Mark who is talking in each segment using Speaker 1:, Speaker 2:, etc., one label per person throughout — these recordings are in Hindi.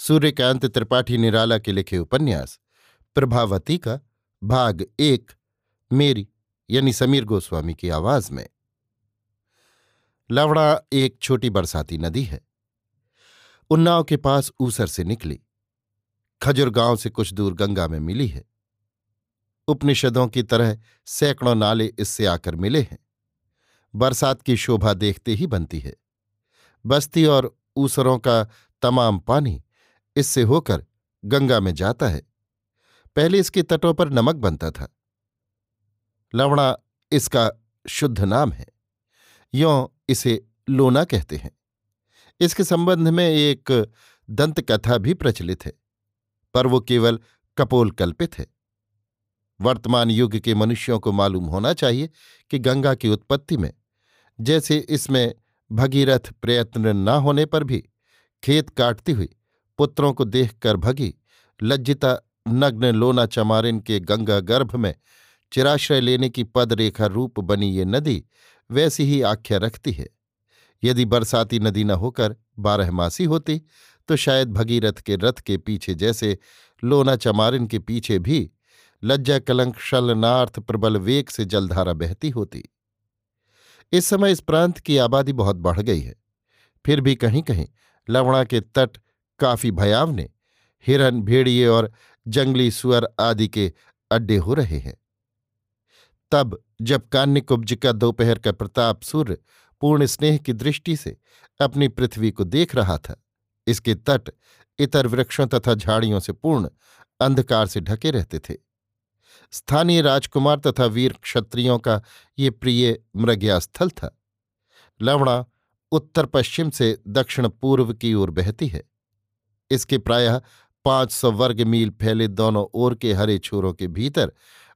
Speaker 1: सूर्यकांत त्रिपाठी निराला के लिखे उपन्यास, प्रभावती का भाग एक, मेरी, यानी समीर गोस्वामी की आवाज़ में। लवड़ा एक छोटी बरसाती नदी है। उन्नाव के पास ऊसर से निकली। खजुर गाँव से कुछ दूर गंगा में मिली है। उपनिषदों की तरह सैकड़ों नाले इससे आकर मिले हैं। बरसात की शोभा देखते ही बनती है। बस्ती और ऊसरों का तमाम पानी इससे होकर गंगा में जाता है। पहले इसके तटों पर नमक बनता था। लवणा इसका शुद्ध नाम है। यों इसे लोना कहते हैं। इसके संबंध में एक दंत कथा भी प्रचलित है, पर वो केवल कपोल कल्पित है। वर्तमान युग के मनुष्यों को मालूम होना चाहिए कि गंगा की उत्पत्ति में, जैसे इसमें भगीरथ प्रयत्न न होने पर भी खेत काटती हुई पुत्रों को देखकर भगी, लज्जिता नग्न लोना चमारिन के गंगा गर्भ में चिराश्रय लेने की पदरेखा रूप बनी ये नदी वैसी ही आख्या रखती है। यदि बरसाती नदी न होकर बारहमासी होती तो शायद भगीरथ के रथ के पीछे जैसे लोना चमारिन के पीछे भी लज्जा कलंक शलनार्थ प्रबल वेग से जलधारा बहती होती। इस समय इस प्रांत की आबादी बहुत बढ़ गई है। फिर भी कहीं कहीं लवणा के तट काफ़ी भयावने हिरन, भेड़िए और जंगली सुअर आदि के अड्डे हो रहे हैं। तब जब कान्यकुब्ज का दोपहर का प्रताप सूर्य पूर्ण स्नेह की दृष्टि से अपनी पृथ्वी को देख रहा था, इसके तट इतर वृक्षों तथा झाड़ियों से पूर्ण अंधकार से ढके रहते थे। स्थानीय राजकुमार तथा वीर क्षत्रियों का ये प्रिय मृग्यास्थल था। लवणा उत्तर पश्चिम से दक्षिण पूर्व की ओर बहती है। इसके प्रायः पाँच सौ वर्ग मील फैले दोनों ओर के हरे छोरों के भीतर,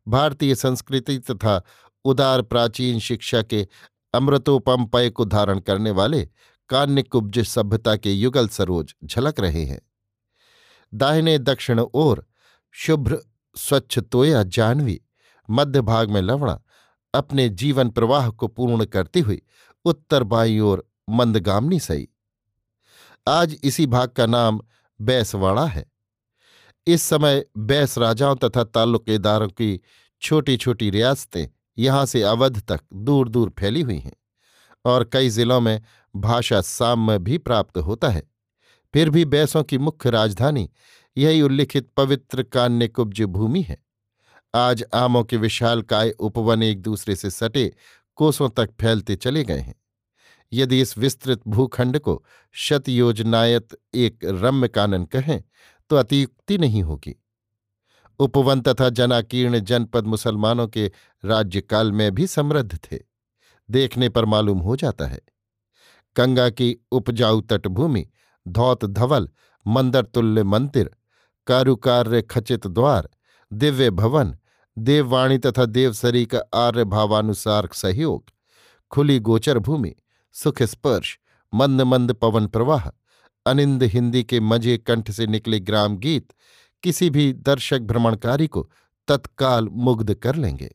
Speaker 1: भारतीय संस्कृति तथा उदार प्राचीन शिक्षा के अमृतोपम पय को धारण करने वाले कान्यकुब्ज सभ्यता के युगल सरोज झलक रहे हैं। दाहिने दक्षिण ओर शुभ्र, स्वच्छ तोया जानवी, मध्य भाग में लवणा, अपने जीवन प्रवाह को पूर्ण करती हुई उत्तर बाई ओर मंदगामनी सई। आज इसी भाग का नाम बैसवाड़ा है। इस समय बैस राजाओं तथा ताल्लुकेदारों की छोटी छोटी रियासतें यहाँ से अवध तक दूर दूर फैली हुई हैं और कई जिलों में भाषा साम्य भी प्राप्त होता है। फिर भी बैसों की मुख्य राजधानी यही उल्लिखित पवित्र कान्यकुब्ज भूमि है। आज आमों के विशाल काय उपवन एक दूसरे से सटे कोसों तक फैलते चले गए हैं। यदि इस विस्तृत भूखंड को शतयोजनायत एक रम्य कानन कहें तो अतियुक्ति नहीं होगी। उपवन तथा जनाकीर्ण जनपद मुसलमानों के राज्यकाल में भी समृद्ध थे। देखने पर मालूम हो जाता है। गंगा की उपजाऊ तटभूमि, धौत धवल, मंदर तुल्य मंदिर, कारुकार्य खचित द्वार, दिव्य भवन, देववाणी तथा देवसरी का आर्य भावानुसार सहयोग, खुली गोचर भूमि सुख स्पर्श मंद मंद पवन प्रवाह, अनिंद हिंदी के मज़े कंठ से निकले ग्राम गीत किसी भी दर्शक भ्रमणकारी को तत्काल मुग्ध कर लेंगे।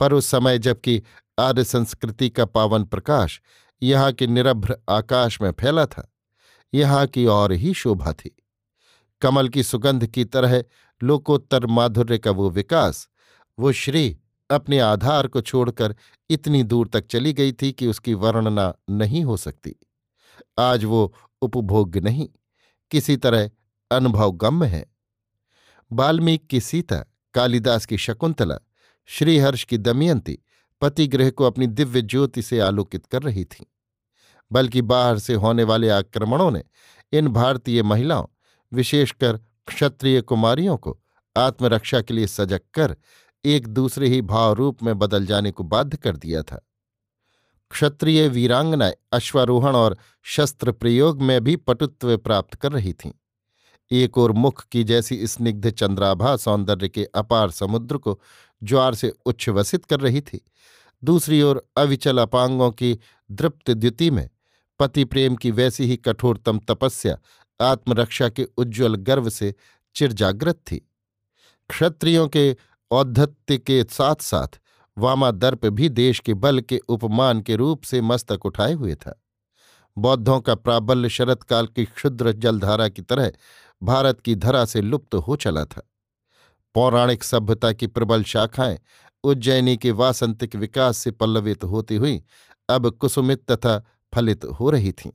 Speaker 1: पर उस समय जबकि आर्य संस्कृति का पावन प्रकाश यहाँ के निरभ्र आकाश में फैला था, यहाँ की और ही शोभा थी। कमल की सुगंध की तरह लोकोत्तर माधुर्य का वो विकास, वो श्री अपने आधार को छोड़कर इतनी दूर तक चली गई थी कि उसकी वर्णना नहीं हो सकती। आज वो उपभोग्य नहीं, किसी तरह अनुभव गम्य है। वाल्मीकि की सीता, कालिदास की शकुंतला, श्रीहर्ष की दमयंती पतिगृह को अपनी दिव्य ज्योति से आलोकित कर रही थीं, बल्कि बाहर से होने वाले आक्रमणों ने इन भारतीय महिलाओं, विशेषकर क्षत्रिय कुमारियों को आत्मरक्षा के लिए सजग कर एक दूसरे ही भाव रूप में बदल जाने को बाध्य कर दिया था। क्षत्रिय वीरांगनाएँ अश्वारोहण और शस्त्र प्रयोग में भी पटुत्व प्राप्त कर रही थीं। एक और मुख की जैसी स्निग्ध चंद्राभा सौंदर्य के अपार समुद्र को ज्वार से उच्छ्वसित कर रही थी। दूसरी ओर अविचल अपांगों की दृप्त द्युति में पति प्रेम की वैसी ही कठोरतम तपस्या आत्मरक्षा के उज्ज्वल गर्व से चिरजाग्रत थी। क्षत्रियों के औद्धत्य के साथ साथ वामादर्प भी देश के बल के उपमान के रूप से मस्तक उठाए हुए था। बौद्धों का प्राबल्य शरतकाल की क्षुद्र जलधारा की तरह भारत की धरा से लुप्त हो चला था। पौराणिक सभ्यता की प्रबल शाखाएँ उज्जैनी के वासंतिक विकास से पल्लवित होती हुई अब कुसुमित तथा फलित हो रही थीं।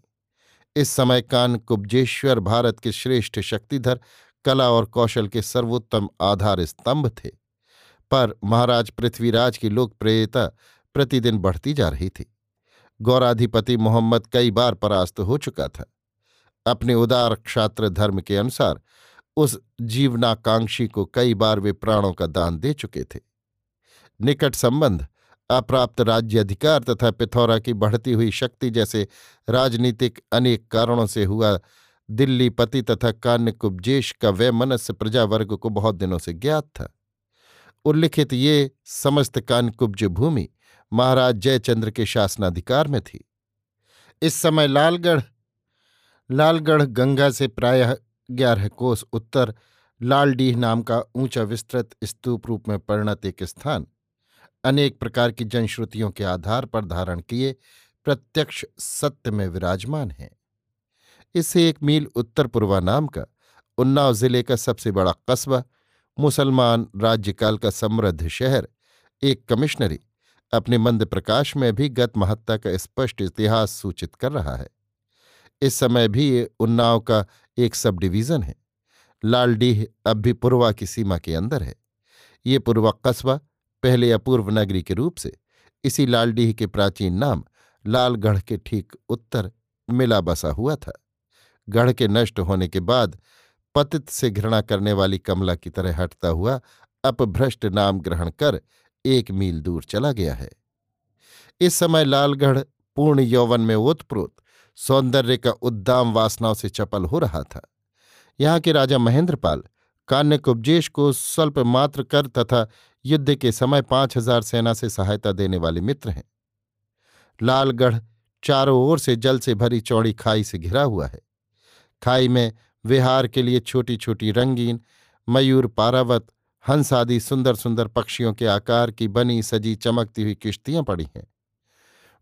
Speaker 1: इस समय कान कुब्जेश्वर भारत के श्रेष्ठ शक्तिधर कला और कौशल के सर्वोत्तम आधार स्तंभ थे। पर महाराज पृथ्वीराज की लोकप्रियता प्रतिदिन बढ़ती जा रही थी। गौराधिपति मोहम्मद कई बार परास्त हो चुका था। अपने उदार क्षात्र धर्म के अनुसार उस जीवनाकांक्षी को कई बार वे प्राणों का दान दे चुके थे। निकट संबंध, अप्राप्त राज्य अधिकार तथा पिथौरा की बढ़ती हुई शक्ति जैसे राजनीतिक अनेक कारणों से हुआ दिल्ली पति तथा कान्य कुब्जेश का वैमनस्य प्रजावर्ग को बहुत दिनों से ज्ञात था। उल्लिखित ये समस्त कानकुब्ज भूमि महाराज जयचंद्र के शासनाधिकार में थी। इस समय लालगढ़ लालगढ़ गंगा से प्रायः ग्यारह कोस उत्तर लालडीह नाम का ऊँचा विस्तृत स्तूप रूप में परिणत एक स्थान, अनेक प्रकार की जनश्रुतियों के आधार पर धारण किए प्रत्यक्ष सत्य में विराजमान है। इसे एक मील उत्तर पूर्वा नाम का, उन्नाव ज़िले का सबसे बड़ा कस्बा मुसलमान राज्यकाल का समृद्ध शहर, एक कमिश्नरी, अपने मंद प्रकाश में भी गत महत्ता का स्पष्ट इतिहास सूचित कर रहा है। इस समय भी ये उन्नाव का एक सब डिवीज़न है। लालडीह अब भी पूर्वा की सीमा के अंदर है। ये पूर्वा कस्बा पहले अपूर्व नगरी के रूप से, इसी लालडीह के प्राचीन नाम लालगढ़ के ठीक उत्तर मिला बसा हुआ था। गढ़ के नष्ट होने के बाद पतित से घृणा करने वाली कमला की तरह हटता हुआ अपभ्रष्ट नाम ग्रहण कर एक मील दूर चला गया है। इस समय लालगढ़ पूर्ण यौवन में ओतप्रोत, सौंदर्य का उद्दाम वासनाओं से चपल हो रहा था। यहाँ के राजा महेंद्रपाल कान्य कुब्जेश को स्वल्प मात्र कर तथा युद्ध के समय पाँच हज़ार सेना से सहायता देने वाले मित्र हैं। लालगढ़ चारों ओर से जल से भरी चौड़ी खाई से घिरा हुआ है। खाई में विहार के लिए छोटी छोटी रंगीन, मयूर पारावत, हंस आदि सुंदर सुंदर पक्षियों के आकार की बनी, सजी, चमकती हुई किश्तियाँ पड़ी हैं।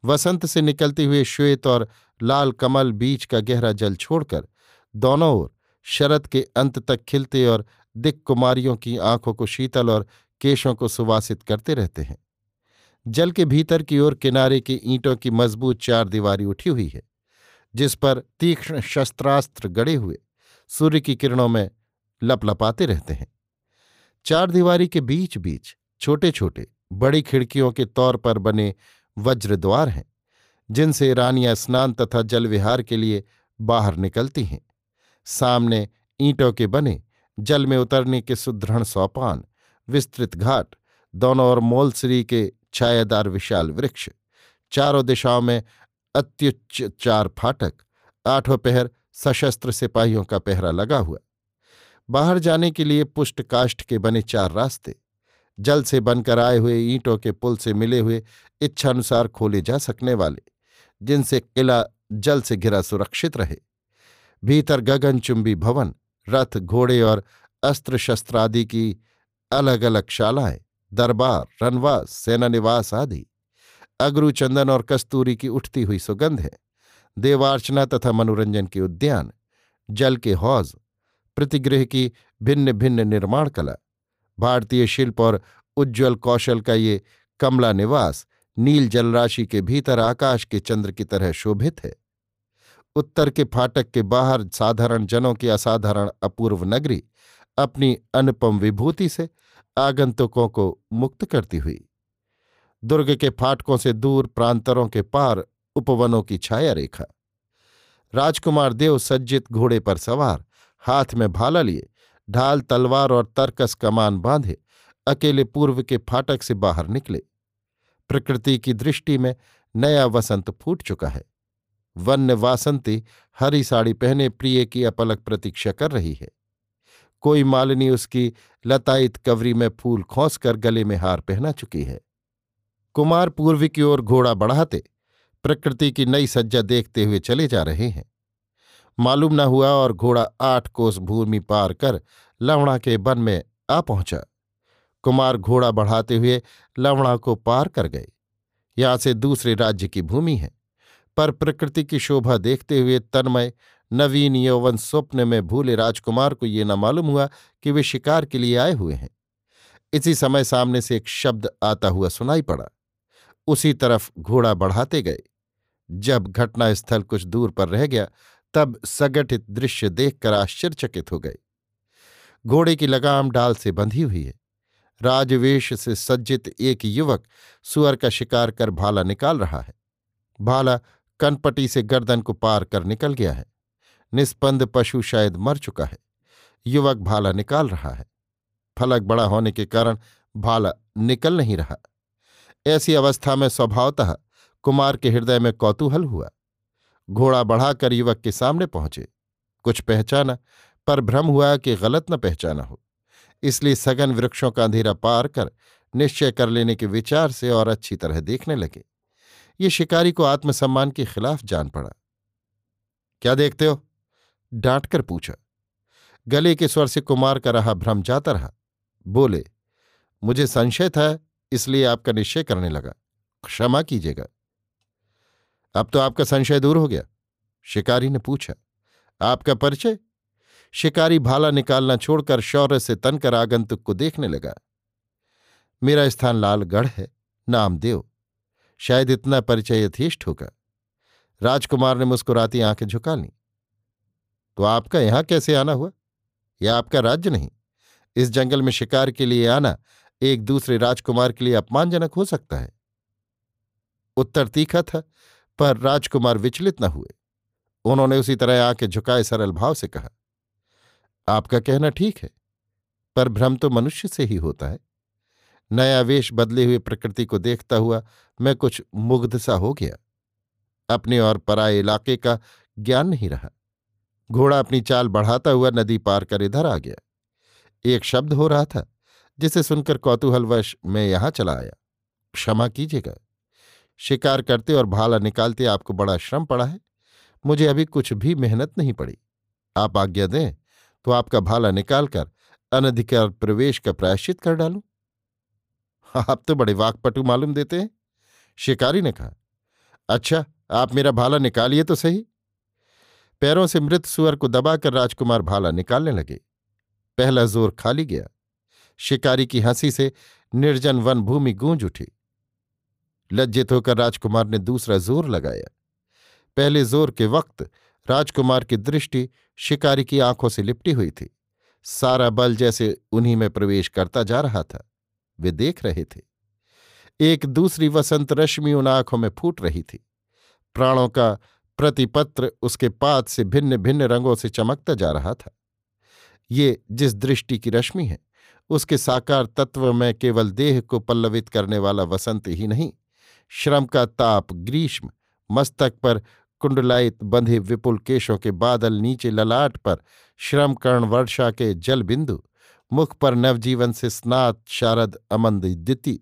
Speaker 1: वसंत से निकलते हुए श्वेत और लाल कमल बीच का गहरा जल छोड़कर दोनों ओर शरद के अंत तक खिलते और दिक कुमारियों की आँखों को शीतल और केशों को सुवासित करते रहते हैं। जल के भीतर की ओर किनारे की ईंटों की मज़बूत चार दीवारी उठी हुई है, जिस पर तीक्ष्ण शस्त्रास्त्र गड़े हुए सूर्य की किरणों में लपलपाते रहते हैं। चार दीवारी के बीच बीच छोटे छोटे बड़ी खिड़कियों के तौर पर बने वज्र द्वार हैं, जिनसे रानियाँ स्नान तथा जल विहार के लिए बाहर निकलती हैं। सामने ईंटों के बने, जल में उतरने के सुदृढ़ सोपान, विस्तृत घाट, दोनों ओर मोलसरी के छायादार विशाल वृक्ष, चारों दिशाओं में अत्युच्च चार फाटक, आठों पहर सशस्त्र सिपाहियों का पहरा लगा हुआ। बाहर जाने के लिए पुष्ट काष्ठ के बने चार रास्ते, जल से बनकर आए हुए ईंटों के पुल से मिले हुए इच्छानुसार खोले जा सकने वाले, जिनसे किला जल से घिरा सुरक्षित रहे। भीतर गगनचुंबी भवन, रथ घोड़े और अस्त्र शस्त्र आदि की अलग अलग शालाएँ, दरबार, रनवास, सेनानिवास आदि। अगरू चंदन और कस्तूरी की उठती हुई सुगंध है। देवार्चना तथा मनोरंजन के उद्यान, जल के हौज, प्रतिगृह की भिन्न भिन्न निर्माण कला, भारतीय शिल्प और उज्ज्वल कौशल का ये कमला निवास नील जलराशि के भीतर आकाश के चंद्र की तरह शोभित है। उत्तर के फाटक के बाहर साधारण जनों की असाधारण अपूर्व नगरी अपनी अनुपम विभूति से आगंतुकों को मुक्त करती हुई। दुर्ग के फाटकों से दूर प्रांतरों के पार उपवनों की छाया रेखा राजकुमार देव सज्जित घोड़े पर सवार, हाथ में भाला लिए, ढाल, तलवार और तरकस कमान बांधे, अकेले पूर्व के फाटक से बाहर निकले। प्रकृति की दृष्टि में नया वसंत फूट चुका है। वन्य वासंती हरी साड़ी पहने प्रिय की अपलक प्रतीक्षा कर रही है। कोई मालिनी उसकी लताइत कवरी में फूल खोस कर गले में हार पहना चुकी है। कुमार पूर्व की ओर घोड़ा बढ़ाते प्रकृति की नई सज्जा देखते हुए चले जा रहे हैं। मालूम न हुआ और घोड़ा आठ कोस भूमि पार कर लवणा के वन में आ पहुँचा। कुमार घोड़ा बढ़ाते हुए लवणा को पार कर गए। यहाँ से दूसरे राज्य की भूमि है। पर प्रकृति की शोभा देखते हुए तन्मय, नवीन यौवन स्वप्न में भूले राजकुमार को ये न मालूम हुआ कि वे शिकार के लिए आए हुए हैं। इसी समय सामने से एक शब्द आता हुआ सुनाई पड़ा। उसी तरफ़ घोड़ा बढ़ाते गए। जब घटनास्थल कुछ दूर पर रह गया, तब सगठित दृश्य देखकर आश्चर्यचकित हो गए घोड़े की लगाम डाल से बंधी हुई है। राजवेश से सज्जित एक युवक सुअर का शिकार कर भाला निकाल रहा है। भाला कनपटी से गर्दन को पार कर निकल गया है। निस्पंद पशु शायद मर चुका है। युवक भाला निकाल रहा है। फलक बड़ा होने के कारण भाला निकल नहीं रहा। ऐसी अवस्था में स्वभावतः कुमार के हृदय में कौतूहल हुआ। घोड़ा बढ़ाकर युवक के सामने पहुँचे। कुछ पहचाना, पर भ्रम हुआ कि गलत न पहचाना हो। इसलिए सघन वृक्षों का अंधेरा पार कर निश्चय कर लेने के विचार से और अच्छी तरह देखने लगे। ये शिकारी को आत्मसम्मान के खिलाफ जान पड़ा। क्या देखते हो? डांट कर पूछा। गले के स्वर से कुमार का रहा भ्रम जाता रहा। बोले, मुझे संशय था, इसलिए आपका निश्चय करने लगा। क्षमा कीजिएगा। अब तो आपका संशय दूर हो गया। शिकारी ने पूछा, आपका परिचय? शिकारी भाला निकालना छोड़कर शौर्य से तनकर आगंतुक को देखने लगा। मेरा स्थान लालगढ़ है, नाम देव शायद इतना परिचय यथेष्ट होगा। राजकुमार ने मुस्कुराती आँखें झुका ली तो आपका यहाँ कैसे आना हुआ? यह आपका राज्य नहीं। इस जंगल में शिकार के लिए आना एक दूसरे राजकुमार के लिए अपमानजनक हो सकता है। उत्तर तीखा था पर राजकुमार विचलित न हुए। उन्होंने उसी तरह आके झुकाए सरल भाव से कहा, आपका कहना ठीक है, पर भ्रम तो मनुष्य से ही होता है। नया वेश बदले हुए प्रकृति को देखता हुआ मैं कुछ मुग्ध सा हो गया। अपने और पराए इलाके का ज्ञान नहीं रहा। घोड़ा अपनी चाल बढ़ाता हुआ नदी पार कर इधर आ गया। एक शब्द हो रहा था, जिसे सुनकर कौतूहलवश मैं यहाँ चला आया। क्षमा कीजिएगा। शिकार करते और भाला निकालते आपको बड़ा श्रम पड़ा है। मुझे अभी कुछ भी मेहनत नहीं पड़ी। आप आज्ञा दें तो आपका भाला निकालकर अनधिकार प्रवेश का प्रायश्चित कर डालूं। आप तो बड़े वाकपटु मालूम देते हैं। शिकारी ने कहा अच्छा आप मेरा भाला निकालिए तो सही। पैरों से मृत सुअर को दबाकर राजकुमार भाला निकालने लगे। पहला ज़ोर खाली गया। शिकारी की हँसी से निर्जन वन भूमि गूंज उठी। लज्जित होकर राजकुमार ने दूसरा ज़ोर लगाया। पहले ज़ोर के वक्त राजकुमार की दृष्टि शिकारी की आँखों से लिपटी हुई थी। सारा बल जैसे उन्हीं में प्रवेश करता जा रहा था। वे देख रहे थे। एक दूसरी वसंत रश्मि उन आँखों में फूट रही थी। प्राणों का प्रतिपत्र उसके पात से भिन्न भिन्न रंगों से चमकता जा रहा था। ये जिस दृष्टि की रश्मि है, उसके साकार तत्व में केवल देह को पल्लवित करने वाला वसंत ही नहीं श्रम का ताप, ग्रीष्म, मस्तक पर कुंडलायित बंधे विपुल केशों के बादल नीचे ललाट पर श्रमकर्ण वर्षा के जल बिंदु मुख पर नवजीवन से स्नात शारद अमंद दिति।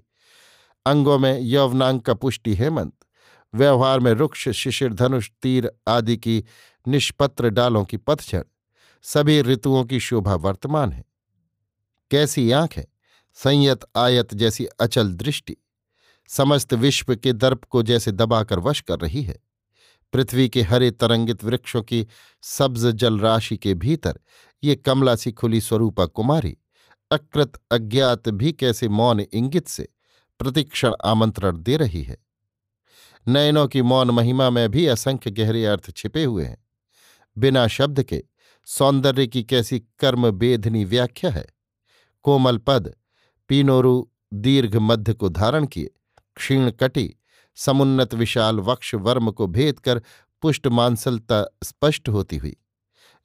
Speaker 1: अंगों में यौवनांग का पुष्टि हेमंत। व्यवहार में रुक्ष, शिशिर, धनुष, तीर आदि की निष्पत्र डालों की पतझड़। सभी ऋतुओं की शोभा वर्तमान है। कैसी आँख? है संयत, आयत जैसी अचल दृष्टि। समस्त विश्व के दर्प को जैसे दबाकर वश कर रही है। पृथ्वी के हरे तरंगित वृक्षों की सब्ज जल राशि के भीतर ये कमला सी खुली स्वरूपा कुमारी, अकृत अज्ञात भी कैसे मौन इंगित से प्रतिक्षण आमंत्रण दे रही है। नयनों की मौन महिमा में भी असंख्य गहरे अर्थ छिपे हुए हैं। बिना शब्द के सौंदर्य की कैसी कर्म बेधनी व्याख्या है। कोमल पद, पीनोरु दीर्घ मध्य को धारण किए क्षीण कटी समुन्नत विशाल वक्ष वर्म को भेद कर पुष्ट मांसलता स्पष्ट होती हुई।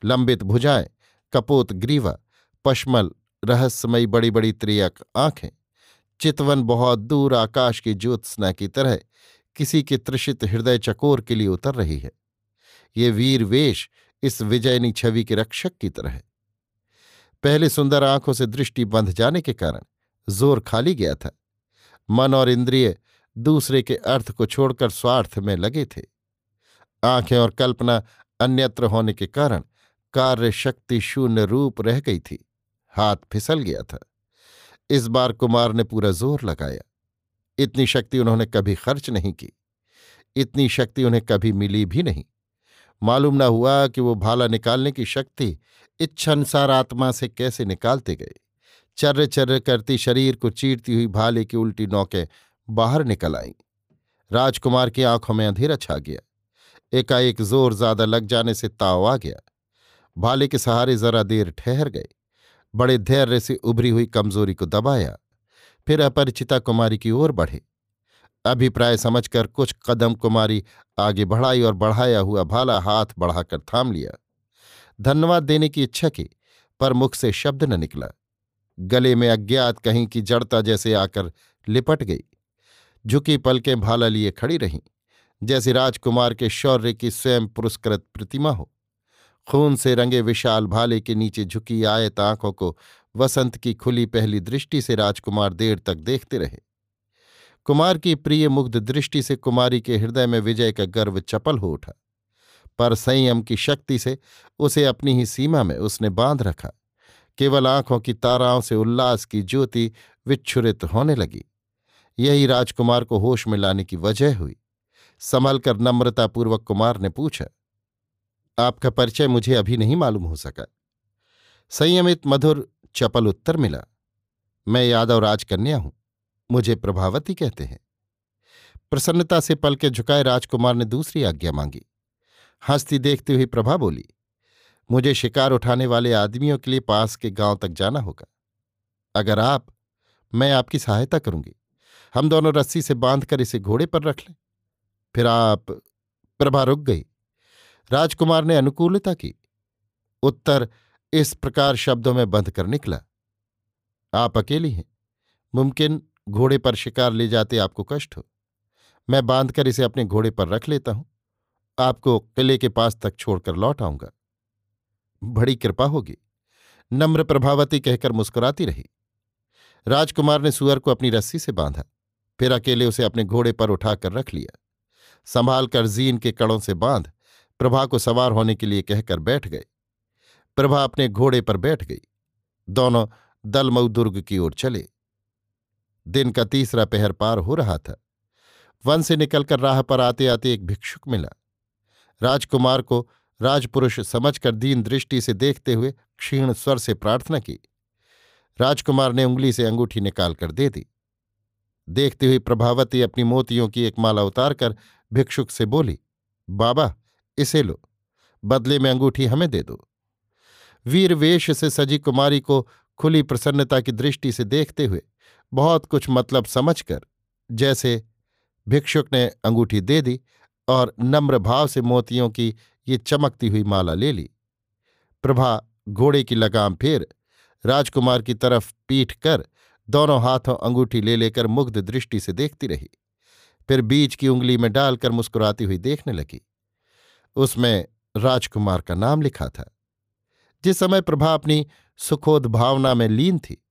Speaker 1: लंबित भुजाएँ, कपोत ग्रीवा, पश्मल, रहस्यमयी बड़ी बड़ी त्रियक आँखें, चितवन बहुत दूर आकाश की ज्योत्सना की तरह किसी के त्रिषित हृदय चकोर के लिए उतर रही है। ये वीर वेश इस विजयनी छवि के रक्षक की तरह है। पहले सुंदर आँखों से दृष्टि बंध जाने के कारण ज़ोर खाली गया था। मन और इंद्रिय दूसरे के अर्थ को छोड़कर स्वार्थ में लगे थे। आँखें और कल्पना अन्यत्र होने के कारण कार्य शक्ति शून्य रूप रह गई थी। हाथ फिसल गया था। इस बार कुमार ने पूरा ज़ोर लगाया। इतनी शक्ति उन्होंने कभी खर्च नहीं की। इतनी शक्ति उन्हें कभी मिली भी नहीं। मालूम न हुआ कि वो भाला निकालने की शक्ति इच्छानुसार आत्मा से कैसे निकालते गए। चर्र चर्र करती शरीर को चीरती हुई भाले की उल्टी नौकें बाहर निकल आईं। राजकुमार की आँखों में अंधेरा छा गया। एकाएक ज़ोर ज़्यादा लग जाने से ताव आ गया। भाले के सहारे जरा देर ठहर गए। बड़े धैर्य से उभरी हुई कमज़ोरी को दबाया। फिर अपरिचिता कुमारी की ओर बढ़े। अभिप्राय समझकर कुछ कदम कुमारी आगे बढ़ाई और बढ़ाया हुआ भाला हाथ बढ़ाकर थाम लिया। धन्यवाद देने की इच्छा की, पर मुख से शब्द न निकला। गले में अज्ञात कहीं की जड़ता जैसे आकर लिपट गई। झुकी पलकें भाला लिए खड़ी रहीं, जैसे राजकुमार के शौर्य की स्वयं पुरस्कृत प्रतिमा हो। खून से रंगे विशाल भाले के नीचे झुकी आयत आँखों को वसंत की खुली पहली दृष्टि से राजकुमार देर तक देखते रहे। कुमार की प्रिय मुग्ध दृष्टि से कुमारी के हृदय में विजय का गर्व चपल हो उठा। पर संयम की शक्ति से उसे अपनी ही सीमा में उसने बाँध रखा। केवल आँखों की ताराओं से उल्लास की ज्योति विच्छुरित होने लगी। यही राजकुमार को होश में लाने की वजह हुई। संभल कर नम्रतापूर्वक कुमार ने पूछा, आपका परिचय मुझे अभी नहीं मालूम हो सका? संयमित मधुर चपल उत्तर मिला, मैं यादव राजकन्या हूँ, मुझे प्रभावती कहते हैं। प्रसन्नता से पल के झुकाए राजकुमार ने दूसरी आज्ञा मांगी। हंसती देखती हुई प्रभा बोली मुझे शिकार उठाने वाले आदमियों के लिए पास के गाँव तक जाना होगा। अगर आप, मैं आपकी सहायता करूँगी। हम दोनों रस्सी से बांधकर इसे घोड़े पर रख लें। फिर आप, प्रभा रुक गई। राजकुमार ने अनुकूलता की। उत्तर, इस प्रकार शब्दों में बंध कर निकला। आप अकेली हैं। मुमकिन घोड़े पर शिकार ले जाते आपको कष्ट हो। मैं बांधकर इसे अपने घोड़े पर रख लेता हूँ। आपको किले के पास तक छोड़कर लौट आऊँगा। बड़ी कृपा होगी। नम्र प्रभावती कहकर मुस्कुराती रही। राजकुमार ने सुअर को अपनी रस्सी से बांधा, फिर अकेले उसे अपने घोड़े पर उठाकर रख लिया। संभाल कर जीन के कड़ों से बाँध, प्रभा को सवार होने के लिए कहकर बैठ गए प्रभा अपने घोड़े पर बैठ गई। दोनों दलमऊ दुर्ग की ओर चले। दिन का तीसरा पहर पार हो रहा था। वन से निकलकर राह पर आते आते एक भिक्षुक मिला। राजकुमार को राजपुरुष समझकर दीन दृष्टि से देखते हुए क्षीण स्वर से प्रार्थना की। राजकुमार ने उंगली से अंगूठी निकालकर दे दी। देखती हुई प्रभावती अपनी मोतियों की एक माला उतारकर भिक्षुक से बोली, बाबा, इसे लो। बदले में अंगूठी हमें दे दो। वीर वेश से सजी कुमारी को खुली प्रसन्नता की दृष्टि से देखते हुए बहुत कुछ मतलब समझकर जैसे भिक्षुक ने अंगूठी दे दी और नम्र भाव से मोतियों की ये चमकती हुई माला ले ली। प्रभा घोड़े की लगाम फेर, राजकुमार की तरफ़ पीठ कर, दोनों हाथों अंगूठी ले लेकर मुग्ध दृष्टि से देखती रही। फिर बीच की उंगली में डालकर मुस्कुराती हुई देखने लगी। उसमें राजकुमार का नाम लिखा था। जिस समय प्रभा अपनी सुखोद भावना में लीन थी,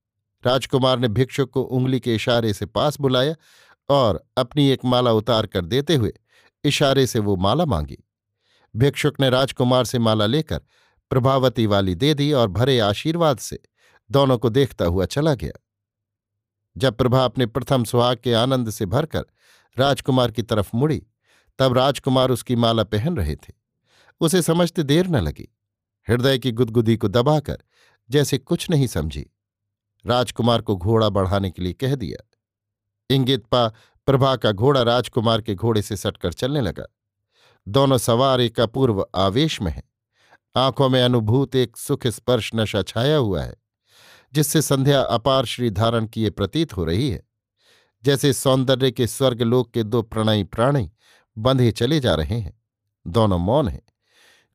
Speaker 1: राजकुमार ने भिक्षुक को उंगली के इशारे से पास बुलाया और अपनी एक माला उतार कर देते हुए इशारे से वो माला मांगी। भिक्षुक ने राजकुमार से माला लेकर प्रभावती वाली दे दी और भरे आशीर्वाद से दोनों को देखता हुआ चला गया। जब प्रभा अपने प्रथम सुहाग के आनंद से भरकर राजकुमार की तरफ़ मुड़ी, तब राजकुमार उसकी माला पहन रहे थे। उसे समझते देर न लगी। हृदय की गुदगुदी को दबाकर जैसे कुछ नहीं समझी। राजकुमार को घोड़ा बढ़ाने के लिए कह दिया। इंगित पा प्रभा का घोड़ा राजकुमार के घोड़े से सटकर चलने लगा। दोनों सवार एक अपूर्व आवेश में हैं। आँखों में अनुभूत एक सुख स्पर्श नशा छाया हुआ है, जिससे संध्या अपार श्री धारण किए प्रतीत हो रही है। जैसे सौंदर्य के स्वर्गलोक के दो प्रणयी प्राणी बंधे चले जा रहे हैं, दोनों मौन हैं।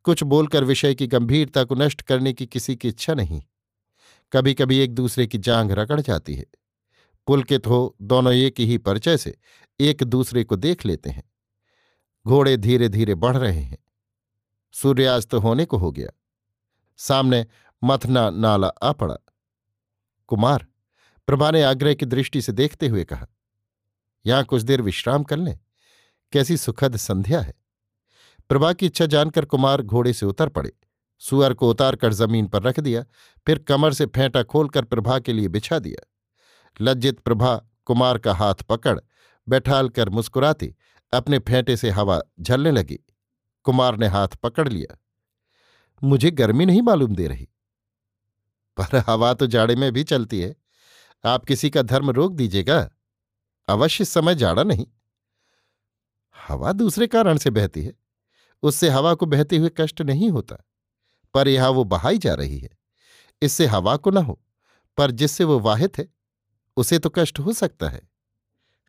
Speaker 1: कुछ बोलकर विषय की गंभीरता को नष्ट करने की किसी की इच्छा नहीं। कभी कभी एक दूसरे की जांग रगड़ जाती है। पुलकित हो दोनों एक ही परिचय से एक दूसरे को देख लेते हैं। घोड़े धीरे धीरे बढ़ रहे हैं। सूर्यास्त होने को हो गया। सामने मथना नाला आ पड़ा। कुमार, प्रभा ने आग्रह की दृष्टि से देखते हुए कहा, यहाँ कुछ देर विश्राम कर लें। कैसी सुखद संध्या है। प्रभा की इच्छा जानकर कुमार घोड़े से उतर पड़े। सुअर को उतार कर ज़मीन पर रख दिया, फिर कमर से फेंटा खोलकर प्रभा के लिए बिछा दिया। लज्जित प्रभा कुमार का हाथ पकड़ बैठाल कर मुस्कुराती अपने फेंटे से हवा झलने लगी। कुमार ने हाथ पकड़ लिया। मुझे गर्मी नहीं मालूम दे रही। पर हवा तो जाड़े में भी चलती है। आप किसी का धर्म रोक दीजिएगा। अवश्य समय जाड़ा नहीं। हवा दूसरे कारण से बहती है। उससे हवा को बहते हुए कष्ट नहीं होता। पर यह वो बहाई जा रही है। इससे हवा को न हो। पर जिससे वो वाहित है, उसे तो कष्ट हो सकता है।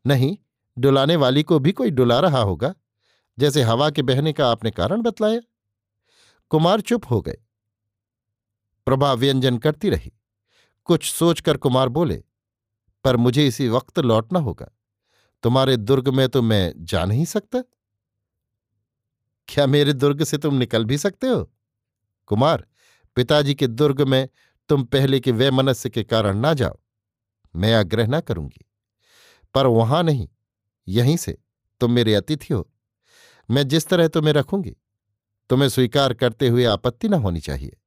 Speaker 1: नहीं डुलाने वाली को भी कोई डुला रहा होगा, जैसे हवा के बहने का आपने कारण बतलाया। कुमार चुप हो गए। प्रभा व्यंजन करती रही। कुछ सोचकर कुमार बोले, पर मुझे इसी वक्त लौटना होगा। तुम्हारे दुर्ग में तो मैं जा नहीं सकता। क्या मेरे दुर्ग से तुम निकल भी सकते हो? कुमार, पिताजी के दुर्ग में तुम पहले के वैमनस्य के कारण ना जाओ। मैं आग्रह ना करूँगी। पर वहाँ नहीं। यहीं से, तुम मेरे अतिथि हो। मैं जिस तरह तुम्हें रखूँगी, तुम्हें स्वीकार करते हुए आपत्ति न होनी चाहिए।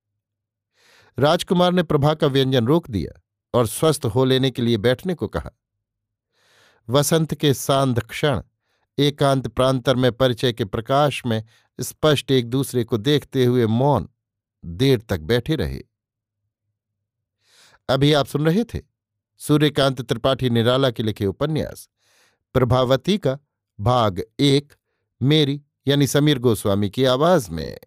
Speaker 1: राजकुमार ने प्रभा का व्यंजन रोक दिया और स्वस्थ हो लेने के लिए बैठने को कहा। वसंत के सांध क्षण, एकांत प्रांतर में परिचय के प्रकाश में स्पष्ट एक दूसरे को देखते हुए मौन देर तक बैठे रहे। अभी आप सुन रहे थे सूर्यकांत त्रिपाठी निराला के लिखे उपन्यास। प्रभावती का भाग एक मेरी यानी समीर गोस्वामी की आवाज़ में।